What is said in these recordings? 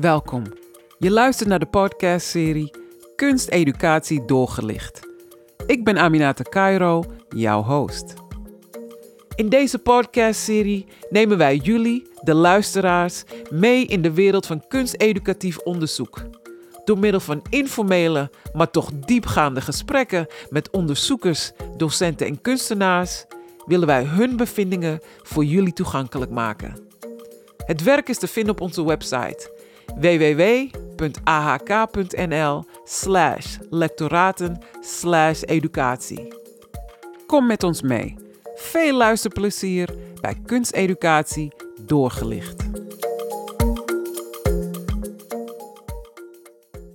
Welkom. Je luistert naar de podcastserie Kunsteducatie doorgelicht. Ik ben Aminata Cairo, jouw host. In deze podcastserie nemen wij jullie, de luisteraars, mee in de wereld van kunsteducatief onderzoek. Door middel van informele, maar toch diepgaande gesprekken met onderzoekers, docenten en kunstenaars willen wij hun bevindingen voor jullie toegankelijk maken. Het werk is te vinden op onze website www.ahk.nl slash lectoraten slash educatie. Kom met ons mee. Veel luisterplezier bij Kunsteducatie doorgelicht.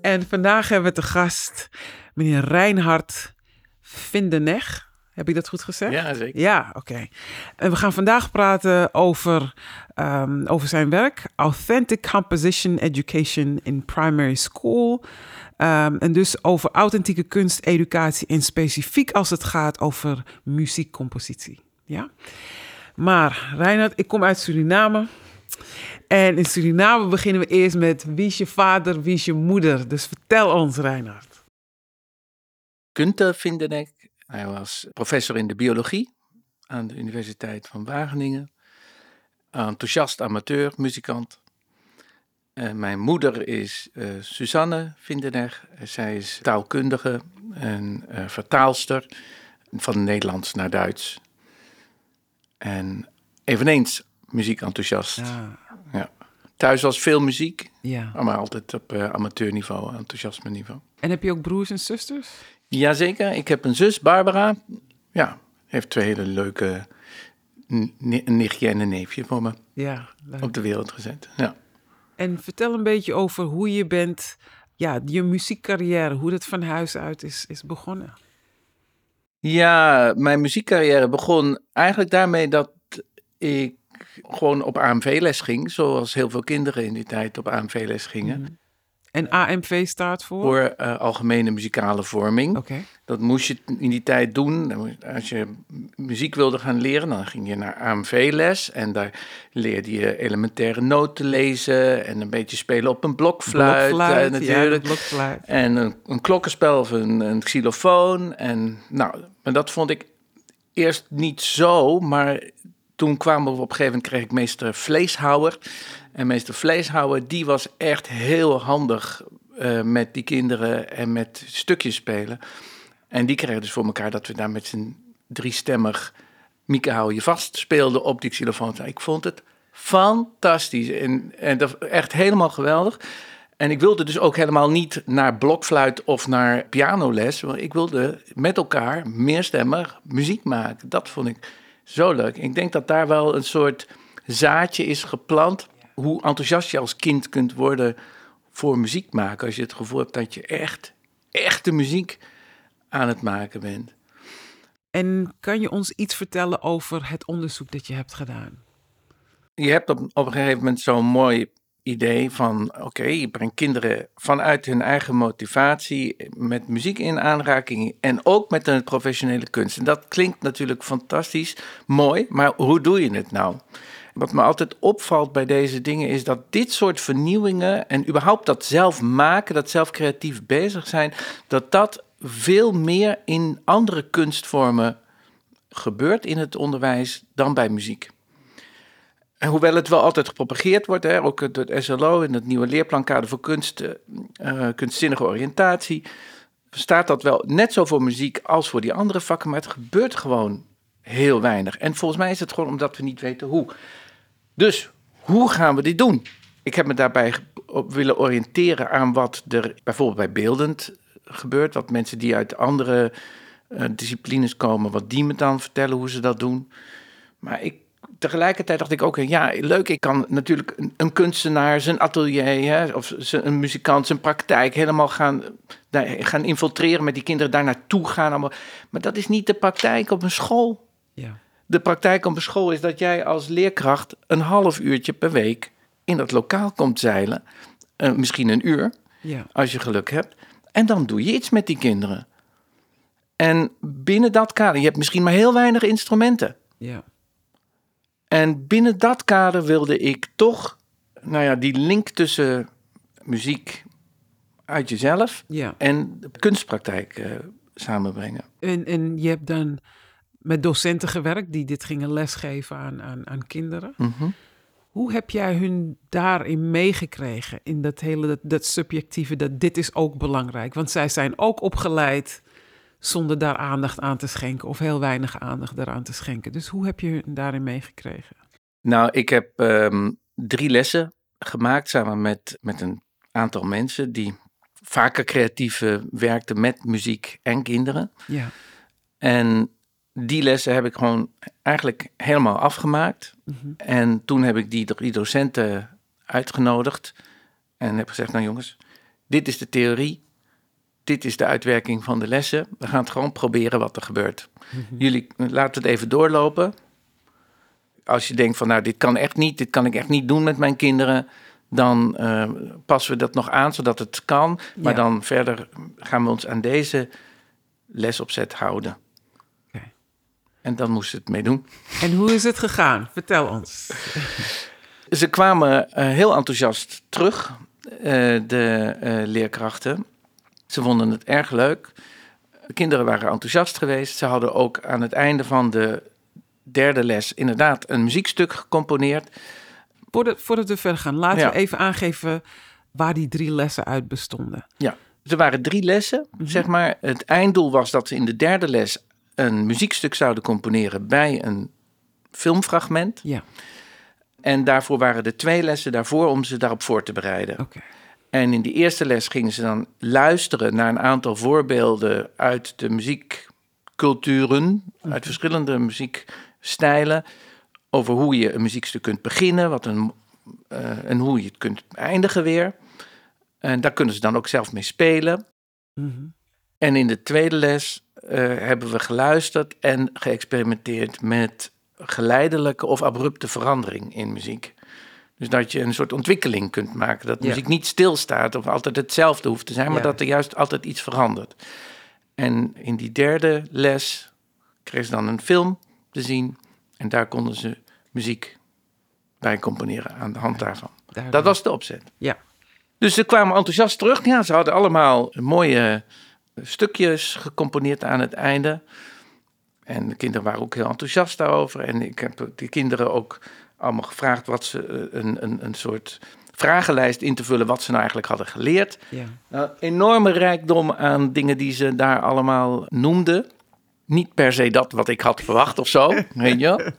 En vandaag hebben we te gast meneer Reinhard Vindeneg. Heb ik dat goed gezegd? Ja, zeker. Ja, oké. En we gaan vandaag praten over, um, over zijn werk. Authentic Composition Education in Primary School. Um, en dus over authentieke kunsteducatie en specifiek als het gaat over muziekcompositie. Ja? Maar Reinhard, ik kom uit Suriname. En in Suriname beginnen we eerst met wie is je vader, wie is je moeder. Dus vertel ons, Reinhard. Kunte Vindenek hij was professor in de biologie aan de Universiteit van Wageningen. Enthousiast amateur, muzikant. En mijn moeder is uh, Suzanne Vindener. Zij is taalkundige en uh, vertaalster van Nederlands naar Duits. En eveneens muziekenthousiast. Ja. ja. Thuis was veel muziek, ja. maar altijd op uh, amateurniveau, enthousiasme niveau. En heb je ook broers en zusters? Jazeker, ik heb een zus, Barbara. Ja, heeft twee hele leuke een nichtje en een neefje voor me ja, op de wereld gezet. Ja. En vertel een beetje over hoe je bent, ja, je muziekcarrière, hoe dat van huis uit is, is begonnen. Ja, mijn muziekcarrière begon eigenlijk daarmee dat ik gewoon op AMV-les ging, zoals heel veel kinderen in die tijd op AMV-les gingen. Mhm. En AMV staat voor? Voor uh, Algemene Muzikale Vorming. Dat moest je in die tijd doen. Als je muziek wilde gaan leren, dan ging je naar AMV-les. En daar leerde je elementaire noten lezen en een beetje spelen op een blokfluit. blokfluit uh, natuurlijk. Ja, blokfluit. En een, een klokkenspel of een, een xylofoon. En nou, maar dat vond ik eerst niet zo, maar toen kwamen we op een gegeven moment, kreeg ik meester Vleeshouwer. En meester Vleeshouwer, die was echt heel handig uh, met die kinderen en met stukjes spelen. En die kregen dus voor elkaar dat we daar met z'n driestemmig Mieke hou je vast speelden op die xylofoon. Ik vond het fantastisch en, en dat, echt helemaal geweldig. En ik wilde dus ook helemaal niet naar blokfluit of naar pianoles. Want ik wilde met elkaar meerstemmig muziek maken. Dat vond ik zo leuk. Ik denk dat daar wel een soort zaadje is geplant. Hoe enthousiast je als kind kunt worden voor muziek maken. Als je het gevoel hebt dat je echt, echte muziek aan het maken bent. En kan je ons iets vertellen over het onderzoek dat je hebt gedaan? Je hebt op, op een gegeven moment zo'n mooi idee van: oké, je brengt kinderen vanuit hun eigen motivatie met muziek in aanraking en ook met een professionele kunst. En dat klinkt natuurlijk fantastisch, mooi, maar hoe doe je het nou? Wat me altijd opvalt bij deze dingen is dat dit soort vernieuwingen en überhaupt dat zelf maken, dat zelf creatief bezig zijn, dat dat veel meer in andere kunstvormen gebeurt in het onderwijs dan bij muziek. En hoewel het wel altijd gepropageerd wordt, hè, ook door het SLO in het nieuwe leerplankader voor kunst, uh, kunstzinnige oriëntatie, staat dat wel net zo voor muziek als voor die andere vakken, maar het gebeurt gewoon heel weinig. En volgens mij is het gewoon omdat we niet weten hoe. Dus hoe gaan we dit doen? Ik heb me daarbij op willen oriënteren aan wat er bijvoorbeeld bij beeldend gebeurt, wat mensen die uit andere uh, disciplines komen, wat die me dan vertellen hoe ze dat doen. Maar ik tegelijkertijd dacht ik ook, ja, leuk, ik kan natuurlijk een, kunstenaar zijn atelier hè, of een muzikant zijn praktijk helemaal gaan, daar, gaan infiltreren met die kinderen, daar naartoe gaan. Allemaal. Maar dat is niet de praktijk op een school. Ja. De praktijk op een school is dat jij als leerkracht een half uurtje per week in dat lokaal komt zeilen. Uh, misschien een uur, ja. als je geluk hebt. En dan doe je iets met die kinderen. En binnen dat kader, je hebt misschien maar heel weinig instrumenten. Ja. En binnen dat kader wilde ik toch, nou ja, die link tussen muziek uit jezelf Ja. en de kunstpraktijk eh, samenbrengen. En, en je hebt dan met docenten gewerkt die dit gingen lesgeven aan, aan, aan kinderen. Mhm. Hoe heb jij hun daarin meegekregen? In dat hele, dat, dat subjectieve, dat dit is ook belangrijk. Want zij zijn ook opgeleid zonder daar aandacht aan te schenken. Of heel weinig aandacht daaraan te schenken. Dus hoe heb je hun daarin meegekregen? Nou, ik heb ehm, drie lessen gemaakt samen met, met een aantal mensen die vaker creatief eh, werkten met muziek en kinderen. Ja. En die lessen heb ik gewoon eigenlijk helemaal afgemaakt. Mhm. En toen heb ik die drie docenten uitgenodigd en heb gezegd, nou jongens, dit is de theorie, dit is de uitwerking van de lessen. We gaan het gewoon proberen wat er gebeurt. Jullie laten het even doorlopen. Als je denkt van, nou dit kan echt niet, dit kan ik echt niet doen met mijn kinderen, dan eh, passen we dat nog aan zodat het kan. Maar Ja. dan verder gaan we ons aan deze lesopzet houden. En dan moesten ze het meedoen. En hoe is het gegaan? Vertel ons. Ze kwamen eh, heel enthousiast terug, eh, de eh, leerkrachten. Ze vonden het erg leuk. De kinderen waren enthousiast geweest. Ze hadden ook aan het einde van de derde les inderdaad een muziekstuk gecomponeerd. Voordat, voordat we verder gaan, laten Ja. we even aangeven waar die drie lessen uit bestonden. Er waren drie lessen, zeg maar. Het einddoel was dat ze in de derde les een muziekstuk zouden componeren bij een filmfragment. Ja, En daarvoor waren er twee lessen daarvoor om ze daarop voor te bereiden. En in die eerste les gingen ze dan luisteren naar een aantal voorbeelden uit de muziekculturen, uit verschillende muziekstijlen, over hoe je een muziekstuk kunt beginnen, wat een, eh, en hoe je het kunt eindigen weer. En daar kunnen ze dan ook zelf mee spelen. Mhm. En in de tweede les hebben we geluisterd en geëxperimenteerd met geleidelijke of abrupte verandering in muziek. Dus dat je een soort ontwikkeling kunt maken. Dat Ja. muziek niet stilstaat of altijd hetzelfde hoeft te zijn, maar Ja. dat er juist altijd iets verandert. En in die derde les kregen ze dan een film te zien en daar konden ze muziek bij componeren aan de hand daarvan. Dat was de opzet. Ja. Dus ze kwamen enthousiast terug. Ja, ze hadden allemaal mooie stukjes gecomponeerd aan het einde. En de kinderen waren ook heel enthousiast daarover. En ik heb die kinderen ook allemaal gevraagd wat ze eh, een, een, een soort vragenlijst in te vullen wat ze nou eigenlijk hadden geleerd. Ja. Nou, enorme rijkdom aan dingen die ze daar allemaal noemden. Niet per se dat wat ik had verwacht of zo, weet je.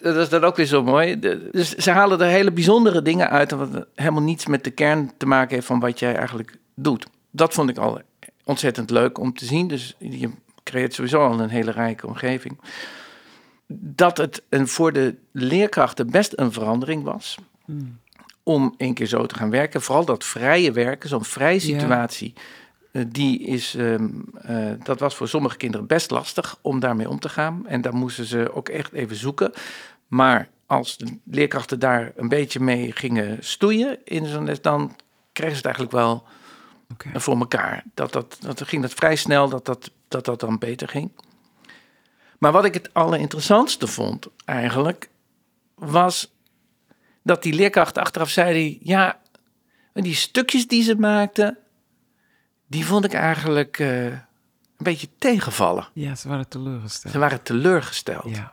Dat is dan ook weer zo mooi. Dus ze halen er hele bijzondere dingen uit... wat helemaal niets met de kern te maken heeft van wat jij eigenlijk doet. Dat vond ik al ontzettend leuk om te zien. Dus je creëert sowieso al een hele rijke omgeving. Dat het een, voor de leerkrachten best een verandering was Mm. om een keer zo te gaan werken. Vooral dat vrije werken, zo'n vrije situatie. eh, die is, ehm, eh, dat was voor sommige kinderen best lastig om daarmee om te gaan. En daar moesten ze ook echt even zoeken. Maar als de leerkrachten daar een beetje mee gingen stoeien in zo'n les, dan kregen ze het eigenlijk wel Oké. voor elkaar. Dat, dat, dat ging dat vrij snel dat dat, dat dat dan beter ging. Maar wat ik het allerinteressantste vond eigenlijk, was dat die leerkrachten achteraf zeiden, ja, die stukjes die ze maakten, die vond ik eigenlijk eh, een beetje tegenvallen. Ja, ze waren teleurgesteld. Ze waren teleurgesteld. Ja.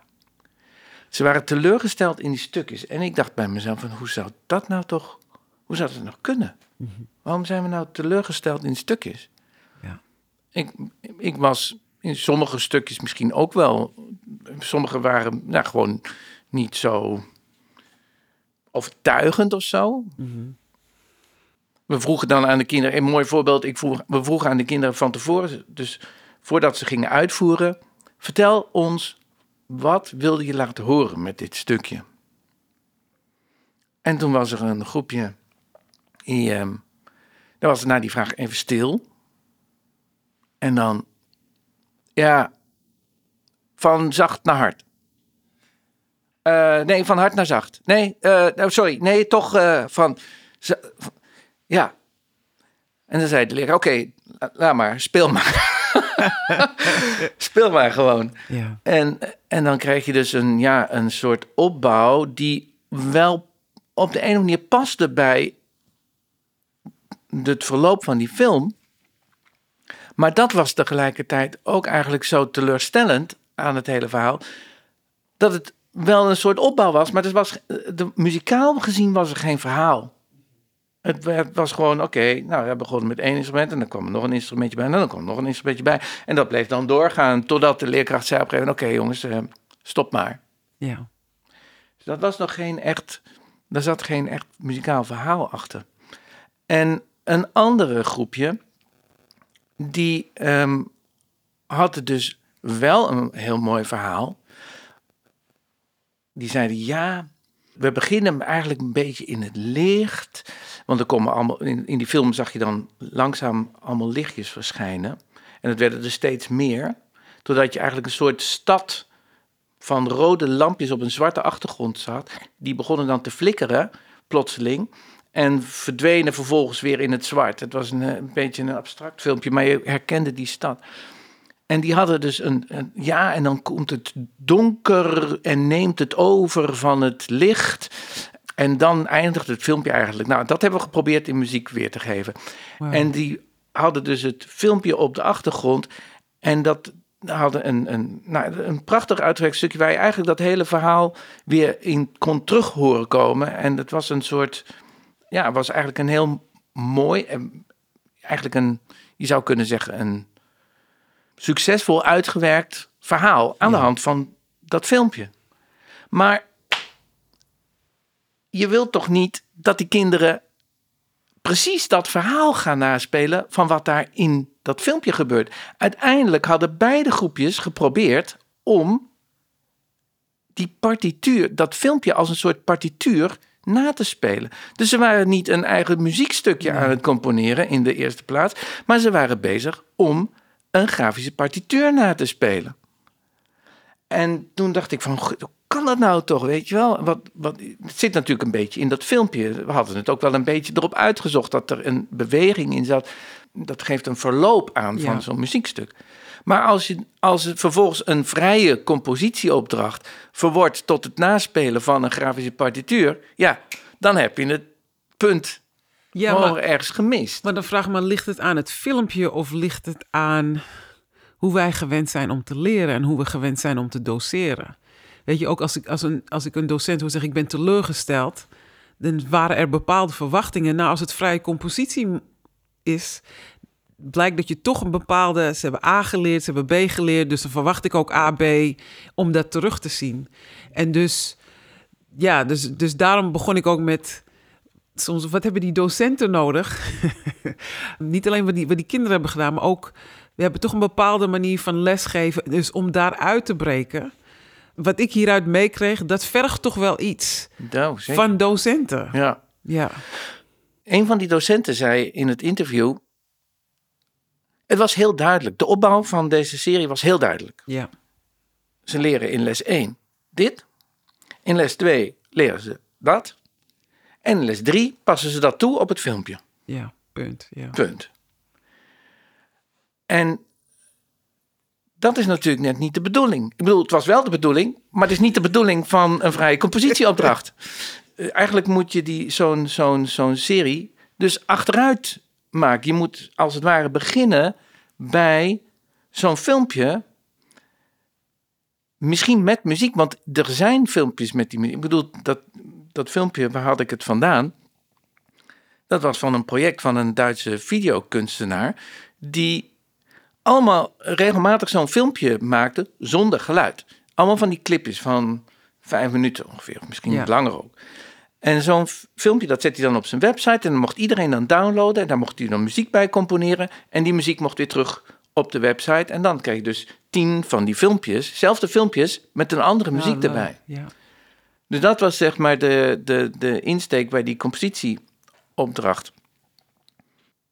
Ze waren teleurgesteld in die stukjes. En ik dacht bij mezelf, van, hoe zou dat nou toch, hoe zou dat nog kunnen? Waarom zijn we nou teleurgesteld in stukjes? Ja. Ik, ik was in sommige stukjes misschien ook wel. Sommige waren nou, gewoon niet zo overtuigend of zo. Mhm. We vroegen dan aan de kinderen, een mooi voorbeeld, ik vroeg, we vroegen aan de kinderen van tevoren, dus voordat ze gingen uitvoeren, vertel ons, wat wilde je laten horen met dit stukje? En toen was er een groepje, die, ehm, dan was na die vraag even stil. En dan, ja, van zacht naar hard. Eh, nee, van hard naar zacht. Nee, eh, nou, sorry, nee, toch eh, van, ja. En dan zei de leraar, oké, la- laat maar, speel maar. speel maar gewoon. Ja. En, en dan krijg je dus een, ja, een soort opbouw die wel op de ene manier paste bij het verloop van die film. Maar dat was tegelijkertijd ook eigenlijk zo teleurstellend aan het hele verhaal. Dat het wel een soort opbouw was, maar het was, de, muzikaal gezien was er geen verhaal. Het, het was gewoon, oké, nou, we begonnen met één instrument en dan kwam er nog een instrumentje bij en dan kwam er nog een instrumentje bij. En dat bleef dan doorgaan totdat de leerkracht zei op een oké jongens, eh, stop maar. Ja. Dus dat was nog geen echt, daar zat geen echt muzikaal verhaal achter. En een andere groepje, die um, had dus wel een heel mooi verhaal. Die zeiden ja, we beginnen eigenlijk een beetje in het licht. Want er komen allemaal, in, in die film zag je dan langzaam allemaal lichtjes verschijnen. En het werden er steeds meer. Totdat je eigenlijk een soort stad van rode lampjes op een zwarte achtergrond zat. Die begonnen dan te flikkeren, plotseling. En verdwenen vervolgens weer in het zwart. Het was een, een beetje een abstract filmpje, maar je herkende die stad. En die hadden dus een, een, Ja, en dan komt het donker en neemt het over van het licht. En dan eindigt het filmpje eigenlijk. Nou, dat hebben we geprobeerd in muziek weer te geven. En die hadden dus het filmpje op de achtergrond. En dat hadden een, een, nou, een prachtig uitgewerkt stukje waar je eigenlijk dat hele verhaal weer in kon terug horen komen. En dat was een soort. Ja, was eigenlijk een heel mooi. En eigenlijk een. Je zou kunnen zeggen een succesvol uitgewerkt verhaal aan de hand van dat filmpje. Maar je wilt toch niet dat die kinderen precies dat verhaal gaan naspelen van wat daar in dat filmpje gebeurt. Uiteindelijk hadden beide groepjes geprobeerd om die partituur, dat filmpje als een soort partituur na te spelen. Dus ze waren niet een eigen muziekstukje aan het componeren in de eerste plaats, maar ze waren bezig om een grafische partituur na te spelen. En toen dacht ik van, hoe kan dat nou toch, weet je wel? Wat, wat, het zit natuurlijk een beetje in dat filmpje. We hadden het ook wel een beetje erop uitgezocht dat er een beweging in zat. Dat geeft een verloop aan van zo'n muziekstuk. Maar als, je, als het vervolgens een vrije compositieopdracht verwordt tot het naspelen van een grafische partituur, ja, dan heb je het punt ja, maar, ergens gemist. Maar dan vraag ik me, ligt het aan het filmpje of ligt het aan hoe wij gewend zijn om te leren en hoe we gewend zijn om te doseren? Weet je, ook als ik, als een, als ik een docent hoor zeggen, ik ben teleurgesteld, dan waren er bepaalde verwachtingen. Nou, als het vrije compositie is, blijkt dat je toch een bepaalde. Ze hebben A geleerd, ze hebben B geleerd. Dus dan verwacht ik ook A, B om dat terug te zien. En dus, ja, dus, dus daarom begon ik ook met soms, wat hebben die docenten nodig? Niet alleen wat die, wat die kinderen hebben gedaan, maar ook, we hebben toch een bepaalde manier van lesgeven. Dus om daaruit te breken, wat ik hieruit meekreeg, dat vergt toch wel iets nou, van docenten. Ja. ja. Een van die docenten zei in het interview, het was heel duidelijk. De opbouw van deze serie was heel duidelijk. Ja. Ze leren in les 1 dit. In les 2 leren ze dat. En in les 3 passen ze dat toe op het filmpje. Ja, punt. Ja. Punt. En dat is natuurlijk net niet de bedoeling. Ik bedoel, het was wel de bedoeling, maar het is niet de bedoeling van een vrije compositieopdracht. Eh, eigenlijk moet je die, zo'n, zo'n, zo'n serie dus achteruit maken. Je moet als het ware beginnen bij zo'n filmpje. Misschien met muziek, want er zijn filmpjes met die muziek. Ik bedoel, dat, dat filmpje, waar had ik het vandaan? Dat was van een project van een Duitse videokunstenaar. Die allemaal regelmatig zo'n filmpje maakte zonder geluid. Allemaal van die clipjes van vijf minuten ongeveer, misschien ja. langer ook. En zo'n filmpje, dat zet hij dan op zijn website en dan mocht iedereen dan downloaden. En daar mocht hij dan muziek bij componeren. En die muziek mocht weer terug op de website. En dan krijg je dus tien van die filmpjes, zelfde filmpjes, met een andere muziek erbij. Ja. Dus dat was zeg maar de, de, de insteek bij die compositieopdracht.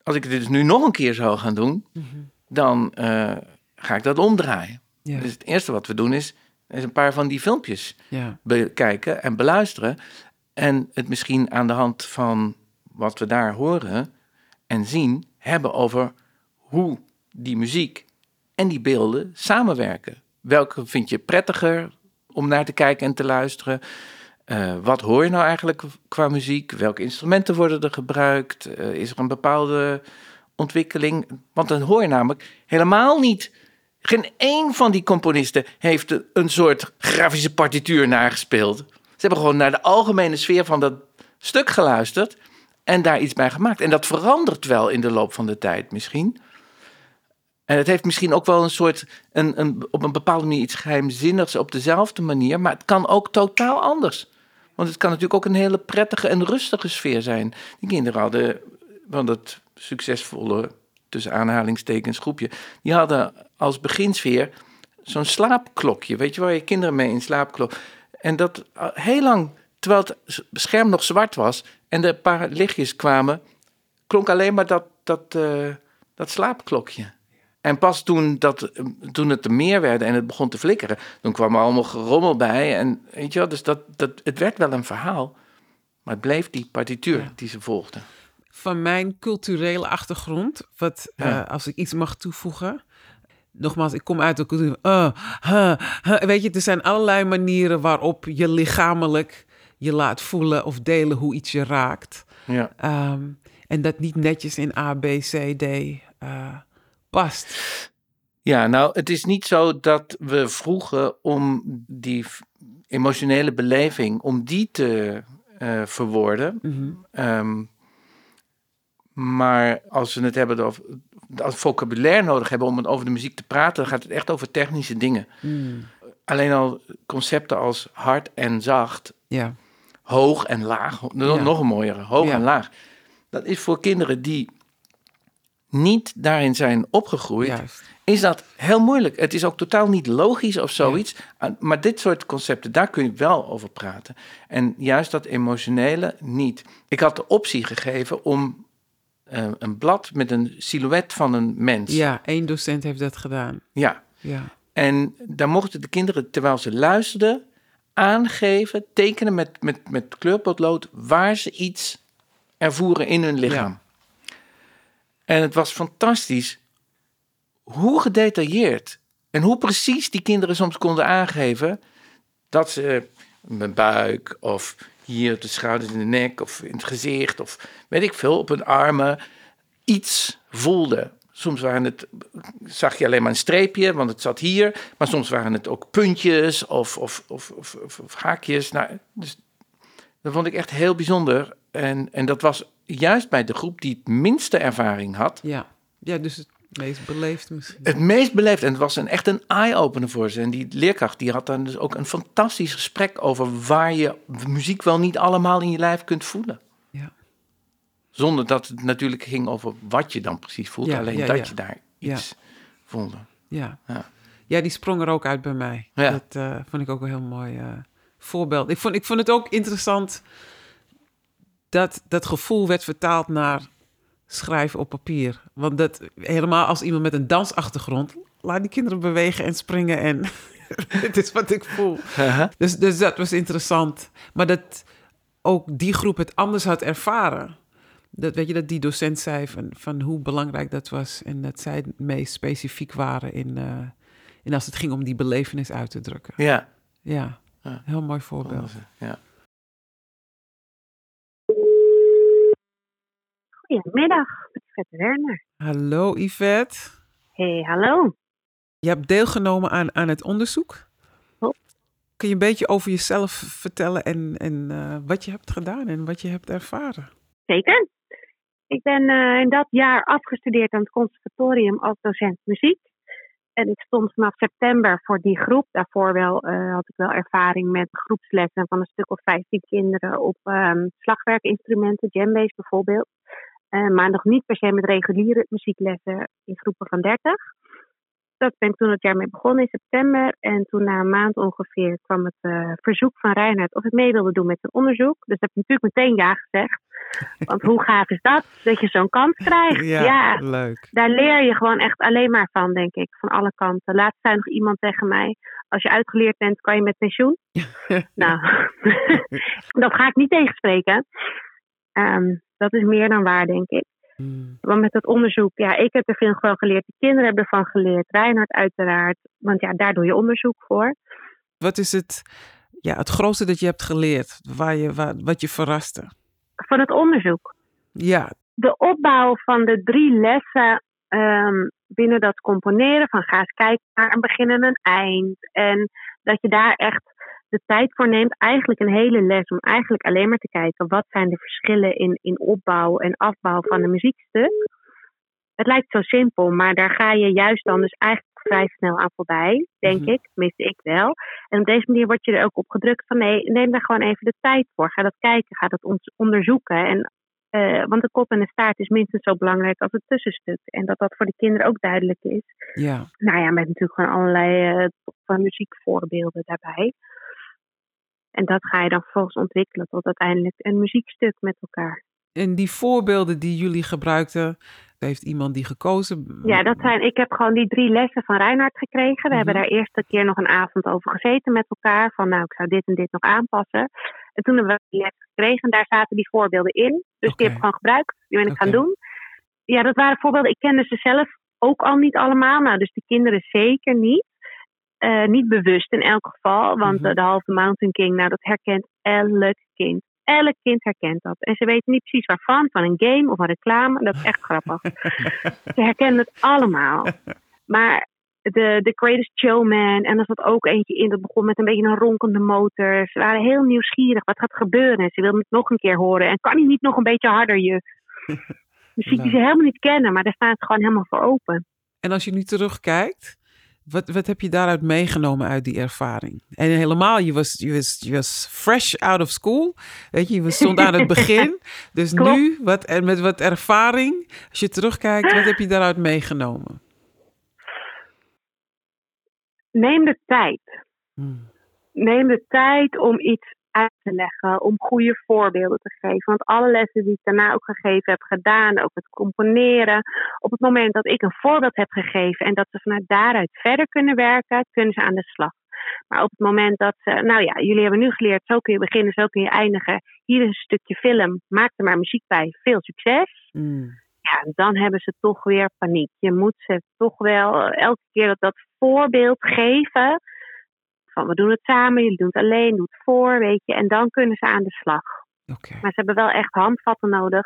Als ik dit dus nu nog een keer zou gaan doen, mhm. dan uh, ga ik dat omdraaien. Ja. Dus het eerste wat we doen is, is een paar van die filmpjes ja. bekijken en beluisteren. En het misschien aan de hand van wat we daar horen en zien, hebben over hoe die muziek en die beelden samenwerken. Welke vind je prettiger om naar te kijken en te luisteren? Uh, wat hoor je nou eigenlijk qua muziek? Welke instrumenten worden er gebruikt? Uh, is er een bepaalde ontwikkeling? Want dan hoor je namelijk helemaal niet. Geen één van die componisten heeft een soort grafische partituur nagespeeld. Ze hebben gewoon naar de algemene sfeer van dat stuk geluisterd en daar iets bij gemaakt. En dat verandert wel in de loop van de tijd misschien. En het heeft misschien ook wel een soort, een, een, op een bepaalde manier iets geheimzinnigs op dezelfde manier, maar het kan ook totaal anders. Want het kan natuurlijk ook een hele prettige en rustige sfeer zijn. Die kinderen hadden, van dat succesvolle, tussen aanhalingstekens, groepje, die hadden als beginsfeer zo'n slaapklokje. Weet je waar je kinderen mee in slaap klok. En dat eh, heel lang, terwijl het scherm nog zwart was en er een paar lichtjes kwamen, klonk alleen maar dat, dat, uh, dat slaapklokje. En pas toen, dat, toen het er meer werd en het begon te flikkeren, toen kwam er allemaal gerommel bij. En weet je wel, dus dat, dat, het werd wel een verhaal. Maar het bleef die partituur die ze volgden. Van mijn culturele achtergrond, wat uh, als ik iets mag toevoegen. Nogmaals, ik kom uit de cultuur. Uh, uh, weet je, er zijn allerlei manieren waarop je lichamelijk je laat voelen of delen hoe iets je raakt. Ja. Um, en dat niet netjes in A, B, C, D past. Ja, nou, het is niet zo dat we vroegen om die emotionele beleving, om die te uh, verwoorden. Mm um, maar als we het hebben over als vocabulaire nodig hebben om over de muziek te praten, dan gaat het echt over technische dingen. Mm. Alleen al concepten als hard en zacht, ja. hoog en laag, nog, Ja. nog een mooiere, hoog Ja. en laag. Dat is voor kinderen die niet daarin zijn opgegroeid, Juist. is dat heel moeilijk. Het is ook totaal niet logisch of zoiets. Maar dit soort concepten, daar kun je wel over praten. En juist dat emotionele niet. Ik had de optie gegeven om eh, een blad met een silhouet van een mens. Ja, één docent heeft dat gedaan. ja. Ja. En daar mochten de kinderen, terwijl ze luisterden, aangeven, tekenen met, met, met kleurpotlood waar ze iets ervoeren in hun lichaam. En het was fantastisch hoe gedetailleerd en hoe precies die kinderen soms konden aangeven dat ze mijn buik of hier op de schouders in de nek of in het gezicht of weet ik veel, op hun armen iets voelden. Soms waren het, zag je alleen maar een streepje, want het zat hier. Maar soms waren het ook puntjes of, of, of- of haakjes. Nou, dus dat vond ik echt heel bijzonder. En, en dat was juist bij de groep die het minste ervaring had, Ja. ja, dus het meest beleefd misschien. het meest beleefd. En het was een, echt een eye-opener voor ze. En die leerkracht die had dan dus ook een fantastisch gesprek over waar je muziek wel niet allemaal in je lijf kunt voelen. Ja. Zonder dat het natuurlijk ging over wat je dan precies voelt. Ja, alleen ja, dat ja. je daar iets voelde. Ja. Ja. ja, die sprong er ook uit bij mij. Ja. Dat eh, vond ik ook een heel mooi eh, voorbeeld. Ik vond, ik vond het ook interessant dat dat gevoel werd vertaald naar schrijven op papier. Want dat helemaal als iemand met een dansachtergrond, laat die kinderen bewegen en springen en dit is wat ik voel. Dus, dus dat was interessant. Maar dat ook die groep het anders had ervaren. Dat, weet je, dat die docent zei van, van hoe belangrijk dat was. En dat zij het meest specifiek waren in, eh, in als het ging om die belevenis uit te drukken. Ja. Ja, Ja. heel mooi voorbeeld. ja. Goedemiddag, Yvette Werner. Hallo Yvette. Hey, hallo. Je hebt deelgenomen aan, aan het onderzoek. Klopt. Kun je een beetje over jezelf vertellen en, en eh, wat je hebt gedaan en wat je hebt ervaren? Zeker. Ik ben eh, in dat jaar afgestudeerd aan het conservatorium als docent muziek. En ik stond vanaf september voor die groep. Daarvoor wel, eh, had ik wel ervaring met groepslessen van een stuk of 15 kinderen op ehm, slagwerkinstrumenten, djembe's bijvoorbeeld. Eh, maar nog niet per se met reguliere muzieklessen in groepen van 30. Dat ben ik toen het jaar mee begonnen in september. En toen na een maand ongeveer kwam het eh, verzoek van Reinhard of ik mee wilde doen met een onderzoek. Dus heb ik natuurlijk meteen ja gezegd. Want hoe gaaf is dat? Dat je zo'n kans krijgt. ja, leuk. daar leer je gewoon echt alleen maar van, denk ik. Van alle kanten. Laatst zei nog iemand tegen mij: Als je uitgeleerd bent, kan je met pensioen. nou, dat ga ik niet tegenspreken. Ehm, dat is meer dan waar, denk ik. Hmm. Want met dat onderzoek, ja, ik heb er veel gewoon geleerd. De kinderen hebben ervan geleerd. Reinhard uiteraard. Want ja, daar doe je onderzoek voor. Wat is het ja, het grootste dat je hebt geleerd, waar je, waar, wat je verraste? Van het onderzoek. Ja. De opbouw van de drie lessen ehm, binnen dat componeren, van ga eens kijken naar een begin en een eind. En dat je daar echt de tijd voor neemt, eigenlijk een hele les, om eigenlijk alleen maar te kijken wat zijn de verschillen in, in opbouw en afbouw van een muziekstuk. Het lijkt zo simpel, maar daar ga je juist dan dus eigenlijk vrij snel aan voorbij, denk Mhm. ik. Tenminste, ik wel. En op deze manier word je er ook op gedrukt van nee, neem daar gewoon even de tijd voor. Ga dat kijken, ga dat on- onderzoeken. En, eh, want de kop en de staart is minstens zo belangrijk als het tussenstuk. En dat dat voor de kinderen ook duidelijk is. Ja. Nou ja, met natuurlijk gewoon allerlei eh, van muziekvoorbeelden daarbij. En dat ga je dan vervolgens ontwikkelen tot uiteindelijk een muziekstuk met elkaar. En die voorbeelden die jullie gebruikten, heeft iemand die gekozen? Ja, dat zijn, ik heb gewoon die drie lessen van Reinhard gekregen. We hebben Mhm. daar eerst een keer nog een avond over gezeten met elkaar. Van nou, ik zou dit en dit nog aanpassen. En toen hebben we die lessen gekregen en daar zaten die voorbeelden in. Dus die heb ik gewoon gebruikt. Die ben ik gaan doen. Ja, dat waren voorbeelden. Ik kende ze zelf ook al niet allemaal. Nou, dus de kinderen zeker niet. Eh, niet bewust in elk geval. Want Mhm. eh, de halve Mountain King, nou, dat herkent elk kind. Elk kind herkent dat. En ze weten niet precies waarvan. Van een game of een reclame. Dat is echt grappig. Ze herkennen het allemaal. Maar de, de Greatest Showman, en er zat ook eentje in, dat begon met een beetje een ronkende motor. Ze waren heel nieuwsgierig, wat gaat gebeuren? En ze wilden het nog een keer horen. En kan hij niet nog een beetje harder, juf? Muziek die ze helemaal niet kennen, maar daar staan ze gewoon helemaal voor open. En als je nu terugkijkt, wat, wat heb je daaruit meegenomen uit die ervaring? En helemaal, je was, je was, je was fresh out of school. Weet je, je stond aan het begin. Dus Klopt. nu, wat, en met wat ervaring, als je terugkijkt, wat heb je daaruit meegenomen? Neem de tijd. Hmm. Neem de tijd om iets uit te leggen, om goede voorbeelden te geven. Want alle lessen die ik daarna ook gegeven heb gedaan, ook het componeren, op het moment dat ik een voorbeeld heb gegeven en dat ze vanuit daaruit verder kunnen werken, kunnen ze aan de slag. Maar op het moment dat ze, nou ja, jullie hebben nu geleerd, zo kun je beginnen, zo kun je eindigen. Hier is een stukje film, maak er maar muziek bij, veel succes. Hmm. Ja, dan hebben ze toch weer paniek. Je moet ze toch wel eh, elke keer dat, dat voorbeeld geven. Van we doen het samen, jullie doen het alleen, doe het voor, weet je. En dan kunnen ze aan de slag. Maar ze hebben wel echt handvatten nodig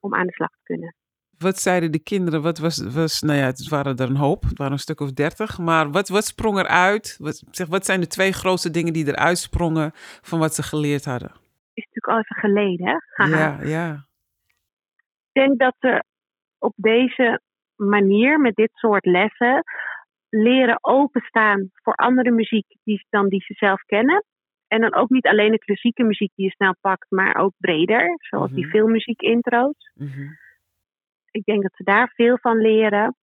om aan de slag te kunnen. Wat zeiden de kinderen? Wat was, was, nou ja, het waren er een hoop. Het waren een stuk of dertig. Maar wat, wat sprong eruit? Wat, zeg, wat zijn de twee grootste dingen die eruit sprongen van wat ze geleerd hadden? Is natuurlijk al even geleden, hè? Haha. Ja, ja. Ik denk dat ze op deze manier, met dit soort lessen, leren openstaan voor andere muziek die, dan die ze zelf kennen. En dan ook niet alleen de klassieke muziek die je snel pakt, maar ook breder, zoals die Mhm. filmmuziek intro's. Mhm. Ik denk dat ze daar veel van leren.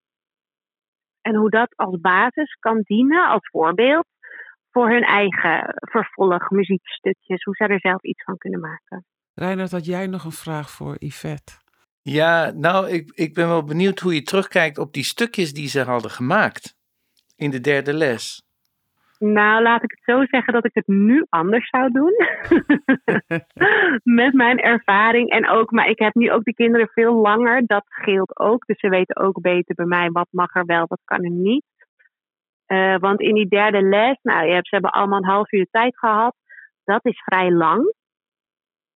En hoe dat als basis kan dienen, als voorbeeld, voor hun eigen vervolg muziekstukjes. Hoe zij er zelf iets van kunnen maken. Reinhard, had jij nog een vraag voor Yvette? Ja, nou, ik, ik ben wel benieuwd hoe je terugkijkt op die stukjes die ze hadden gemaakt in de derde les. Nou, laat ik het zo zeggen dat ik het nu anders zou doen. Met mijn ervaring. En ook, maar ik heb nu ook de kinderen veel langer. Dat scheelt ook. Dus ze weten ook beter bij mij wat mag er wel, wat kan er niet. Eh, want in die derde les, nou, je hebt, ze hebben allemaal een half uur tijd gehad. Dat is vrij lang.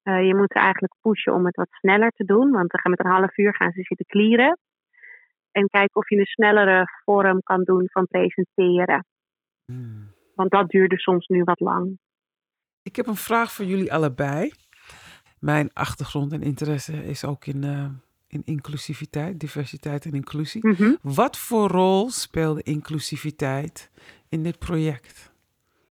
Eh, je moet ze eigenlijk pushen om het wat sneller te doen. Want dan gaan met een half uur gaan ze zitten klieren. En kijken of je een snellere vorm kan doen van presenteren. Hmm. Want dat duurde soms nu wat lang. Ik heb een vraag voor jullie allebei. Mijn achtergrond en interesse is ook in, eh, in inclusiviteit, diversiteit en inclusie. Mhm. Wat voor rol speelde inclusiviteit in dit project?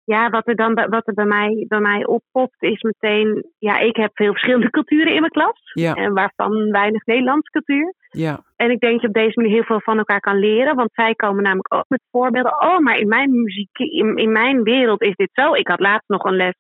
Ja, wat er dan bij- wat er bij mij, bij mij oppopt is meteen... Ja, ik heb veel verschillende culturen in mijn klas. Ja, En waarvan weinig Nederlands cultuur. Ja, En ik denk dat je op deze manier heel veel van elkaar kan leren. Want zij komen namelijk ook met voorbeelden. Oh, maar in mijn muziek, in, in mijn wereld is dit zo. Ik had laatst nog een les.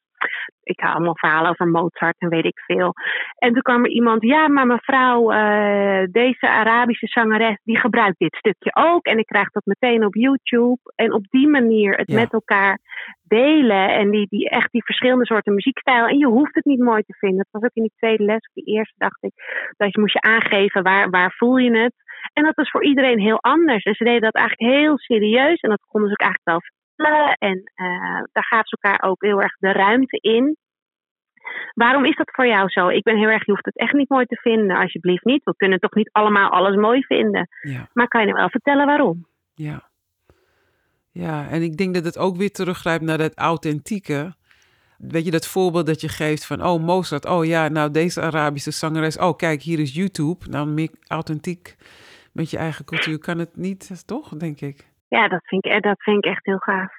Ik hou allemaal verhalen over Mozart en weet ik veel. En toen kwam er iemand. Ja, maar mevrouw, eh, deze Arabische zangeres, die gebruikt dit stukje ook. En ik krijg dat meteen op YouTube. En op die manier het Ja. met elkaar delen. En die, die echt die verschillende soorten muziekstijlen. En je hoeft het niet mooi te vinden. Dat was ook in die tweede les. Of die eerste dacht ik. Dat je moest je aangeven waar, waar voel je het. En dat was voor iedereen heel anders. En ze deden dat eigenlijk heel serieus. En dat konden ze ook eigenlijk wel en uh, daar gaven ze elkaar ook heel erg de ruimte in. Waarom is dat voor jou zo? Ik ben heel erg, je hoeft het echt niet mooi te vinden, alsjeblieft niet. We kunnen toch niet allemaal alles mooi vinden. Ja. Maar kan je nou wel vertellen waarom? Ja. Ja, en ik denk dat het ook weer teruggrijpt naar dat authentieke. Weet je, dat voorbeeld dat je geeft van, oh Mozart, oh ja, nou deze Arabische zangeres, oh kijk, hier is YouTube. Nou, meer authentiek met je eigen cultuur kan het niet, toch, denk ik? Ja, dat vind ik, dat vind ik echt heel gaaf.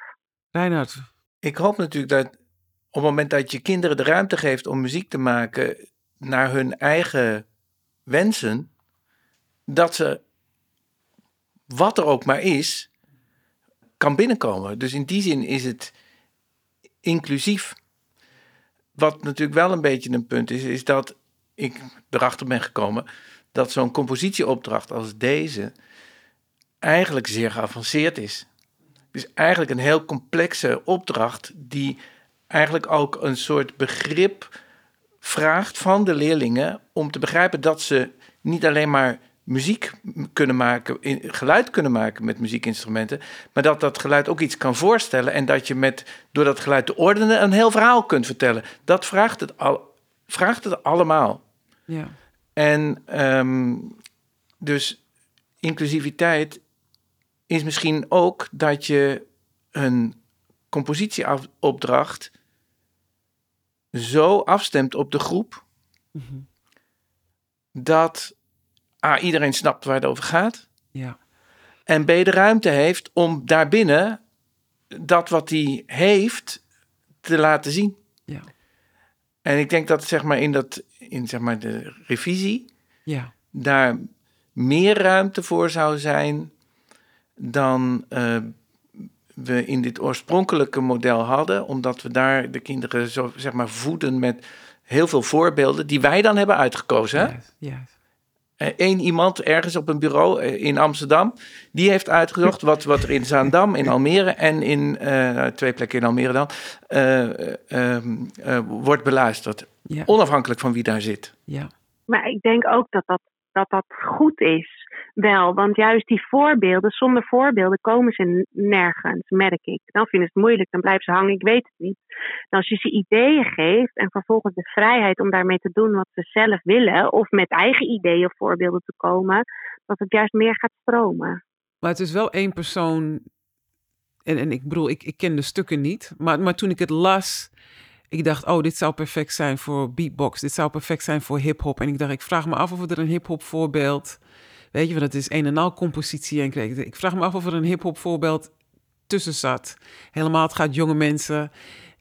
Reinhard? Ik hoop natuurlijk dat op het moment dat je kinderen de ruimte geeft om muziek te maken naar hun eigen wensen, dat ze, wat er ook maar is, kan binnenkomen. Dus in die zin is het inclusief. Wat natuurlijk wel een beetje een punt is, is dat ik erachter ben gekomen dat zo'n compositieopdracht als deze eigenlijk zeer geavanceerd is. Dus eigenlijk een heel complexe opdracht die eigenlijk ook een soort begrip vraagt van de leerlingen om te begrijpen dat ze niet alleen maar muziek kunnen maken, geluid kunnen maken met muziekinstrumenten, maar dat dat geluid ook iets kan voorstellen en dat je met, door dat geluid te ordenen een heel verhaal kunt vertellen. Dat vraagt het, al, vraagt het allemaal. Ja. En ehm, dus inclusiviteit is misschien ook dat je een compositieopdracht zo afstemt op de groep Mhm. dat A, iedereen snapt waar het over gaat. Ja. En B, de ruimte heeft om daarbinnen dat wat hij heeft te laten zien. Ja. En ik denk dat zeg maar in, dat, in zeg maar de revisie Ja. daar meer ruimte voor zou zijn dan eh, we in dit oorspronkelijke model hadden, omdat we daar de kinderen zo zeg maar voeden met heel veel voorbeelden die wij dan hebben uitgekozen. Eén iemand ergens op een bureau eh, in Amsterdam, die heeft uitgezocht wat, wat er in Zaandam, in Almere en in eh, twee plekken in Almere dan, eh, ehm, eh, wordt beluisterd. Ja. Onafhankelijk van wie daar zit. Ja. Maar ik denk ook dat dat, dat, dat goed is. Wel, want juist die voorbeelden, zonder voorbeelden komen ze nergens, merk ik. Dan vinden ze het moeilijk, dan blijven ze hangen, ik weet het niet. En als je ze ideeën geeft en vervolgens de vrijheid om daarmee te doen wat ze zelf willen, of met eigen ideeën of voorbeelden te komen, dat het juist meer gaat stromen. Maar het is wel één persoon. En, en ik bedoel, ik, ik ken de stukken niet. Maar, maar toen ik het las, ik dacht, oh, dit zou perfect zijn voor beatbox. Dit zou perfect zijn voor hip-hop. En ik dacht, ik vraag me af of er een hip-hop voorbeeld. Weet je, want het is een en al compositie. En ik, ik vraag me af of er een hip-hop voorbeeld tussen zat. Helemaal, het gaat jonge mensen.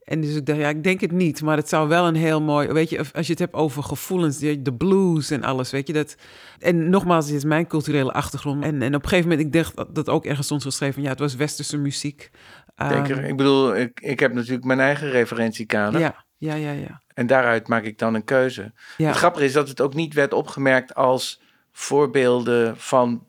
En dus ik dacht, ja, ik denk het niet. Maar het zou wel een heel mooi, weet je, als je het hebt over gevoelens, de blues en alles, weet je dat. En nogmaals, dit is mijn culturele achtergrond. En, en op een gegeven moment, ik dacht dat, dat ook ergens stond geschreven, ja, het was westerse muziek. Denk Ehm, ik bedoel, ik, ik heb natuurlijk mijn eigen referentiekader. ja, ja, ja, ja. En daaruit maak ik dan een keuze. ja. Het grappige is dat het ook niet werd opgemerkt als voorbeelden van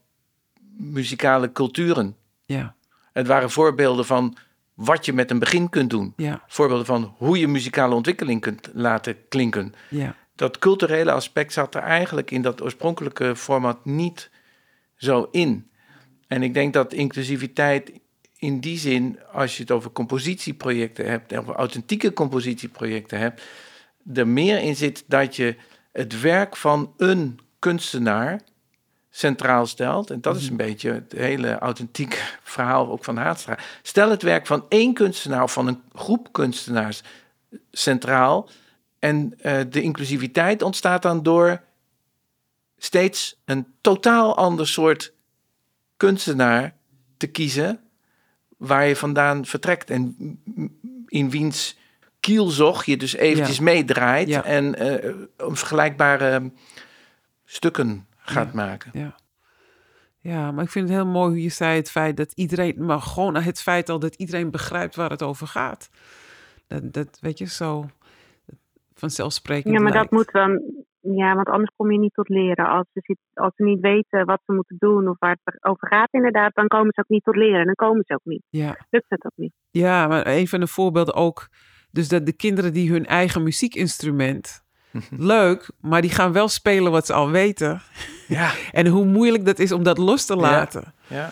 muzikale culturen. ja, Het waren voorbeelden van wat je met een begin kunt doen. ja, Voorbeelden van hoe je muzikale ontwikkeling kunt laten klinken. ja, Dat culturele aspect zat er eigenlijk in dat oorspronkelijke format niet zo in. En ik denk dat inclusiviteit in die zin, als je het over compositieprojecten hebt, over authentieke compositieprojecten hebt, er meer in zit dat je het werk van een kunstenaar centraal stelt. En dat is een beetje het hele authentieke verhaal ook van Haatstra. Stel het werk van één kunstenaar of van een groep kunstenaars centraal. En eh, de inclusiviteit ontstaat dan door steeds een totaal ander soort kunstenaar te kiezen waar je vandaan vertrekt en in wiens kielzog je dus eventjes meedraait Ja. en eh, vergelijkbare stukken gaat Ja. maken. ja. Ja, maar ik vind het heel mooi hoe je zei het feit dat iedereen, maar gewoon het feit al dat iedereen begrijpt waar het over gaat. Dat, dat weet je, zo vanzelfsprekend Ja, maar dat moet dan. Ja, want anders kom je niet tot leren. Als ze, zit- als ze niet weten wat ze moeten doen of waar het over gaat, inderdaad, dan komen ze ook niet tot leren. Dan komen ze ook niet. Ja. Lukt het ook niet. Ja, maar een van de voorbeelden ook. Dus dat de kinderen die hun eigen muziekinstrument. Leuk, maar die gaan wel spelen wat ze al weten. Ja, En hoe moeilijk dat is om dat los te laten. ja.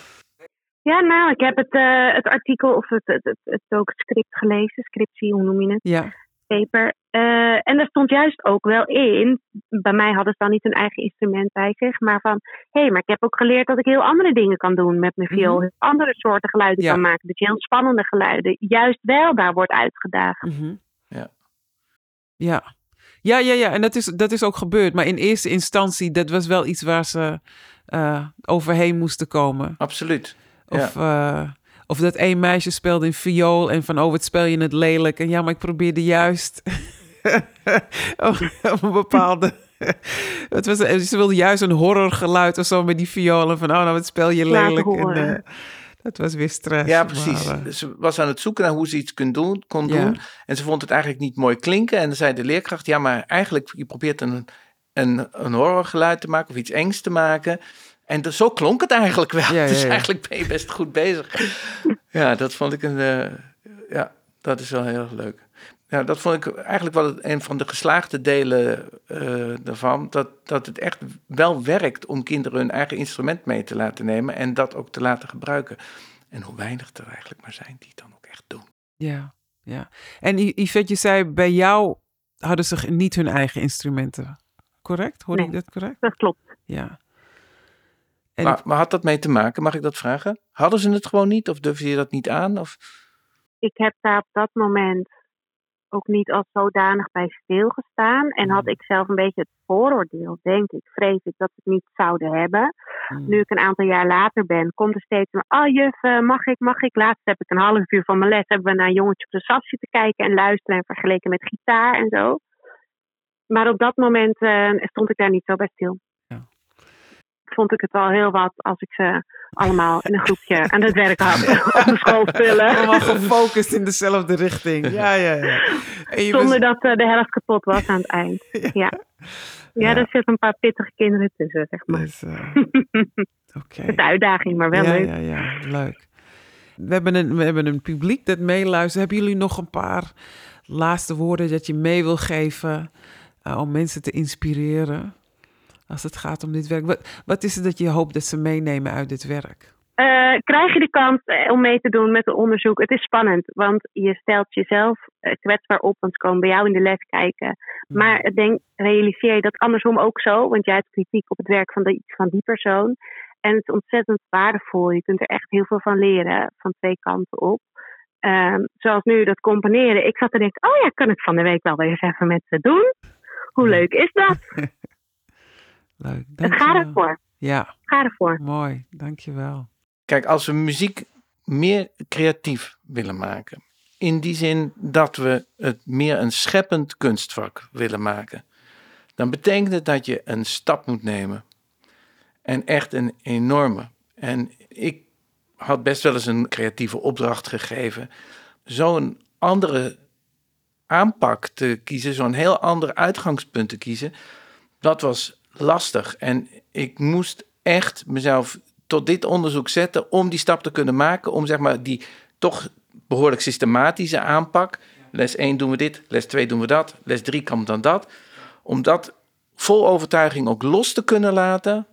Ja, nou, ik heb het, uh, het artikel of het, het, het, het, ook script gelezen, scriptie, hoe noem je het? Ja. Paper. Uh, en daar stond juist ook wel in, bij mij hadden ze dan niet hun eigen instrument bij zich, maar van, hé, hey, maar ik heb ook geleerd dat ik heel andere dingen kan doen met mijn viool. Mm -hmm. Andere soorten geluiden Ja. kan maken, dus heel spannende geluiden. Juist wel daar wordt uitgedaagd. Mhm. Ja. Ja. Ja, ja, ja. En dat is, dat is ook gebeurd. Maar in eerste instantie, dat was wel iets waar ze eh, overheen moesten komen. Absoluut. Of, eh, of dat één meisje speelde in viool en van, oh, wat speel je het lelijk. En ja, maar ik probeerde juist op een bepaalde... Het was, ze wilde juist een horrorgeluid of zo met die violen. Van, oh, nou, wat speel je lelijk. En, horen. Dat was weer stress. Ja, precies. Maar, Ze was aan het zoeken naar hoe ze iets kon doen, kon Ja. doen. En ze vond het eigenlijk niet mooi klinken. En dan zei de leerkracht, ja, maar eigenlijk, je probeert een, een, een horrorgeluid te maken of iets engs te maken. En zo klonk het eigenlijk wel. Ja, dus ja. eigenlijk ben je best goed bezig. ja, dat vond ik een, eh, ja, dat is wel heel erg leuk. Ja, dat vond ik eigenlijk wel een van de geslaagde delen eh, daarvan. Dat, dat het echt wel werkt om kinderen hun eigen instrument mee te laten nemen en dat ook te laten gebruiken. En hoe weinig er eigenlijk maar zijn die het dan ook echt doen. Ja, ja. En Yvette, je zei bij jou hadden ze niet hun eigen instrumenten. Correct? Hoorde Nee. ik dat correct? Dat klopt. Ja. En Maar, maar had dat mee te maken? Mag ik dat vragen? Hadden ze het gewoon niet? Of durfde je dat niet aan? Of... ik heb daar op dat moment ook niet als zodanig bij stilgestaan. En had ik zelf een beetje het vooroordeel, denk ik, vrees ik, dat we het niet zouden hebben. Mm. Nu ik een aantal jaar later ben, komt er steeds meer, oh juf, eh, mag ik, mag ik? Laatst heb ik een half uur van mijn les, hebben we naar een jongetje op de sas zitten kijken en luisteren en vergeleken met gitaar en zo. Maar op dat moment eh, stond ik daar niet zo bij stil. Ja. Vond ik het wel heel wat als ik ze allemaal in een groepje aan het werk had op de schoolspullen. allemaal gefocust in dezelfde richting. Ja, ja, ja. Was- Zonder dat eh, de helft kapot was aan het eind. Ja. Ja, Ja. er zitten een paar pittige kinderen tussen, zeg maar. dus, eh. Het is een uitdaging, maar wel ja, leuk. ja, ja, leuk. We hebben, een, we hebben een publiek dat meeluistert. Hebben jullie nog een paar laatste woorden dat je mee wil geven eh, om mensen te inspireren als het gaat om dit werk? Wat, wat is het dat je hoopt dat ze meenemen uit dit werk? Eh, krijg je de kans eh, om mee te doen met een onderzoek? Het is spannend, want je stelt jezelf eh, kwetsbaar op, want ze komen bij jou in de les kijken. Maar ik denk, realiseer je dat andersom ook zo, want jij hebt kritiek op het werk van, de, van die persoon. En het is ontzettend waardevol. Je kunt er echt heel veel van leren, van twee kanten op. Ehm, zoals nu dat componeren. Ik zat te denken, oh ja, kan ik van de week wel weer eens even met ze doen. Hoe leuk is dat? Leuk. Het dankjewel. gaat ervoor. Ja, Ga ervoor. mooi. Dankjewel. Kijk, als we muziek meer creatief willen maken, in die zin dat we het meer een scheppend kunstvak willen maken, dan betekent het dat je een stap moet nemen. En echt een enorme. En ik had best wel eens een creatieve opdracht gegeven. Zo'n andere aanpak te kiezen, zo'n heel ander uitgangspunt te kiezen, dat was lastig. En ik moest echt mezelf tot dit onderzoek zetten om die stap te kunnen maken, om zeg maar die toch behoorlijk systematische aanpak. Les 1 doen we dit, les 2 doen we dat, les 3 kan dan dat. Om dat vol overtuiging ook los te kunnen laten.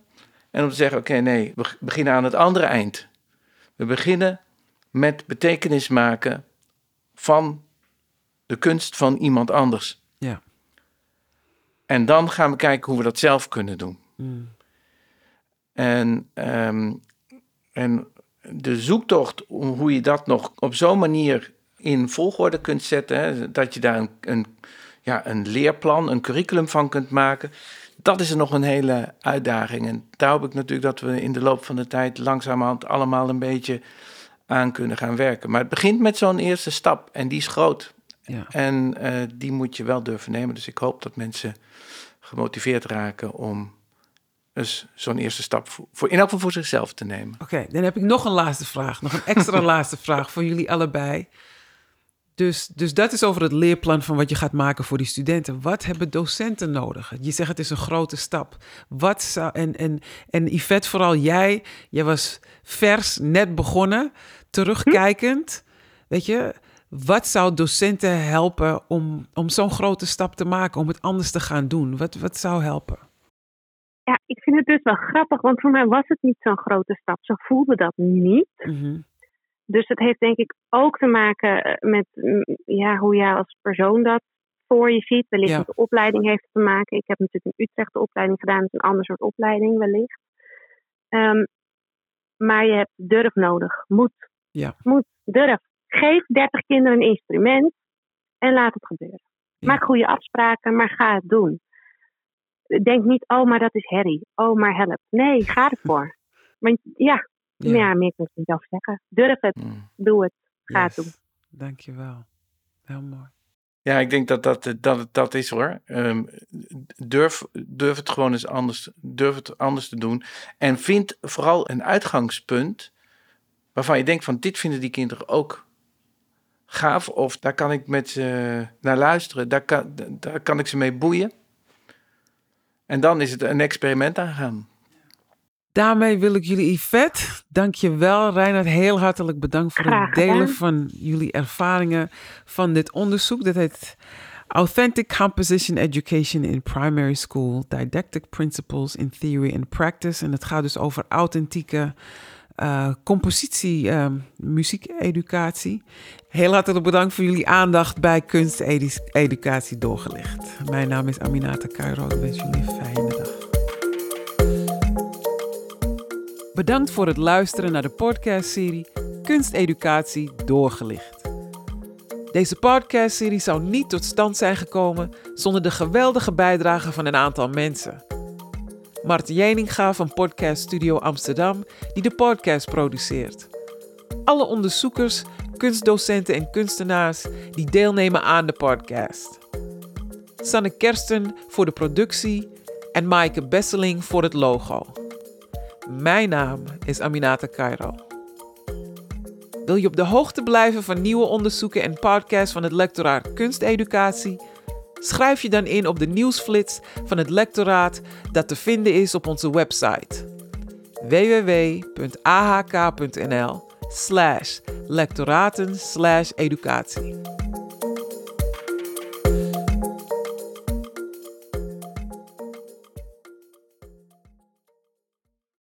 En om te zeggen, oké, nee, we beginnen aan het andere eind. We beginnen met betekenis maken van de kunst van iemand anders. En dan gaan we kijken hoe we dat zelf kunnen doen. Mm. En, ehm, en de zoektocht om hoe je dat nog op zo'n manier in volgorde kunt zetten, hè, dat je daar een, een, ja, een leerplan, een curriculum van kunt maken, dat is er nog een hele uitdaging. En daar hoop ik natuurlijk dat we in de loop van de tijd langzamerhand allemaal een beetje aan kunnen gaan werken. Maar het begint met zo'n eerste stap en die is groot. Ja. En eh, die moet je wel durven nemen. Dus ik hoop dat mensen gemotiveerd raken om dus zo'n eerste stap voor, voor, in elk geval voor zichzelf te nemen. Oké, dan heb ik nog een laatste vraag. Nog een extra laatste vraag voor jullie allebei. Dus, dus dat is over het leerplan van wat je gaat maken voor die studenten. Wat hebben docenten nodig? Je zegt het is een grote stap. Wat zou, en, en, en Yvette, vooral jij, jij was vers, net begonnen, terugkijkend. Weet je, wat zou docenten helpen om, om zo'n grote stap te maken, om het anders te gaan doen? Wat, wat zou helpen? ja, ik vind het dus wel grappig, want voor mij was het niet zo'n grote stap. Ze voelde dat niet. Mhm. Dus het heeft denk ik ook te maken eh, met mm, ja, hoe jij als persoon dat voor je ziet. Wellicht Ja. met de opleiding heeft te maken. Ik heb natuurlijk in Utrecht de opleiding gedaan, dus een ander soort opleiding wellicht. Ehm, maar je hebt durf nodig. Moed. Ja. Moed. Durf. Geef 30 kinderen een instrument en laat het gebeuren. Ja. Maak goede afspraken, maar ga het doen. Denk niet, oh, maar dat is herrie. Oh, maar help. Nee, ga ervoor. Want ja, Ja. ja. meer kan ik niet over zeggen. Durf het, Mm. doe het, ga Yes. het doen. Dankjewel. Heel mooi. Ja, ik denk dat dat, dat, het dat is hoor. Ehm, durf, durf het gewoon eens anders, durf het anders te doen. En vind vooral een uitgangspunt waarvan je denkt van dit vinden die kinderen ook gaaf. Of daar kan ik met ze naar luisteren. Daar kan, daar kan ik ze mee boeien. En dan is het een experiment aangaan. Daarmee wil ik jullie, Yvette, dankjewel. Reinhard, heel hartelijk bedankt voor het delen van jullie ervaringen van dit onderzoek. Dat heet Authentic Composition Education in Primary School, Didactic Principles in Theory and Practice. En het gaat dus over authentieke eh, compositie, eh, muziekeducatie. Heel hartelijk bedankt voor jullie aandacht bij Kunsteducatie Doorgelicht. Mijn naam is Aminata Cairo. Ik wens jullie een fijne dag. Bedankt voor het luisteren naar de podcastserie Kunsteducatie Doorgelicht. Deze podcastserie zou niet tot stand zijn gekomen zonder de geweldige bijdrage van een aantal mensen. Mart Jeninga van Podcast Studio Amsterdam, die de podcast produceert. Alle onderzoekers, kunstdocenten en kunstenaars die deelnemen aan de podcast. Sanne Kersten voor de productie en Maaike Besseling voor het logo. Mijn naam is Aminata Cairo. Wil je op de hoogte blijven van nieuwe onderzoeken en podcasts van het lectoraat Kunsteducatie? Schrijf je dan in op de nieuwsflits van het lectoraat dat te vinden is op onze website. www.ahk.nl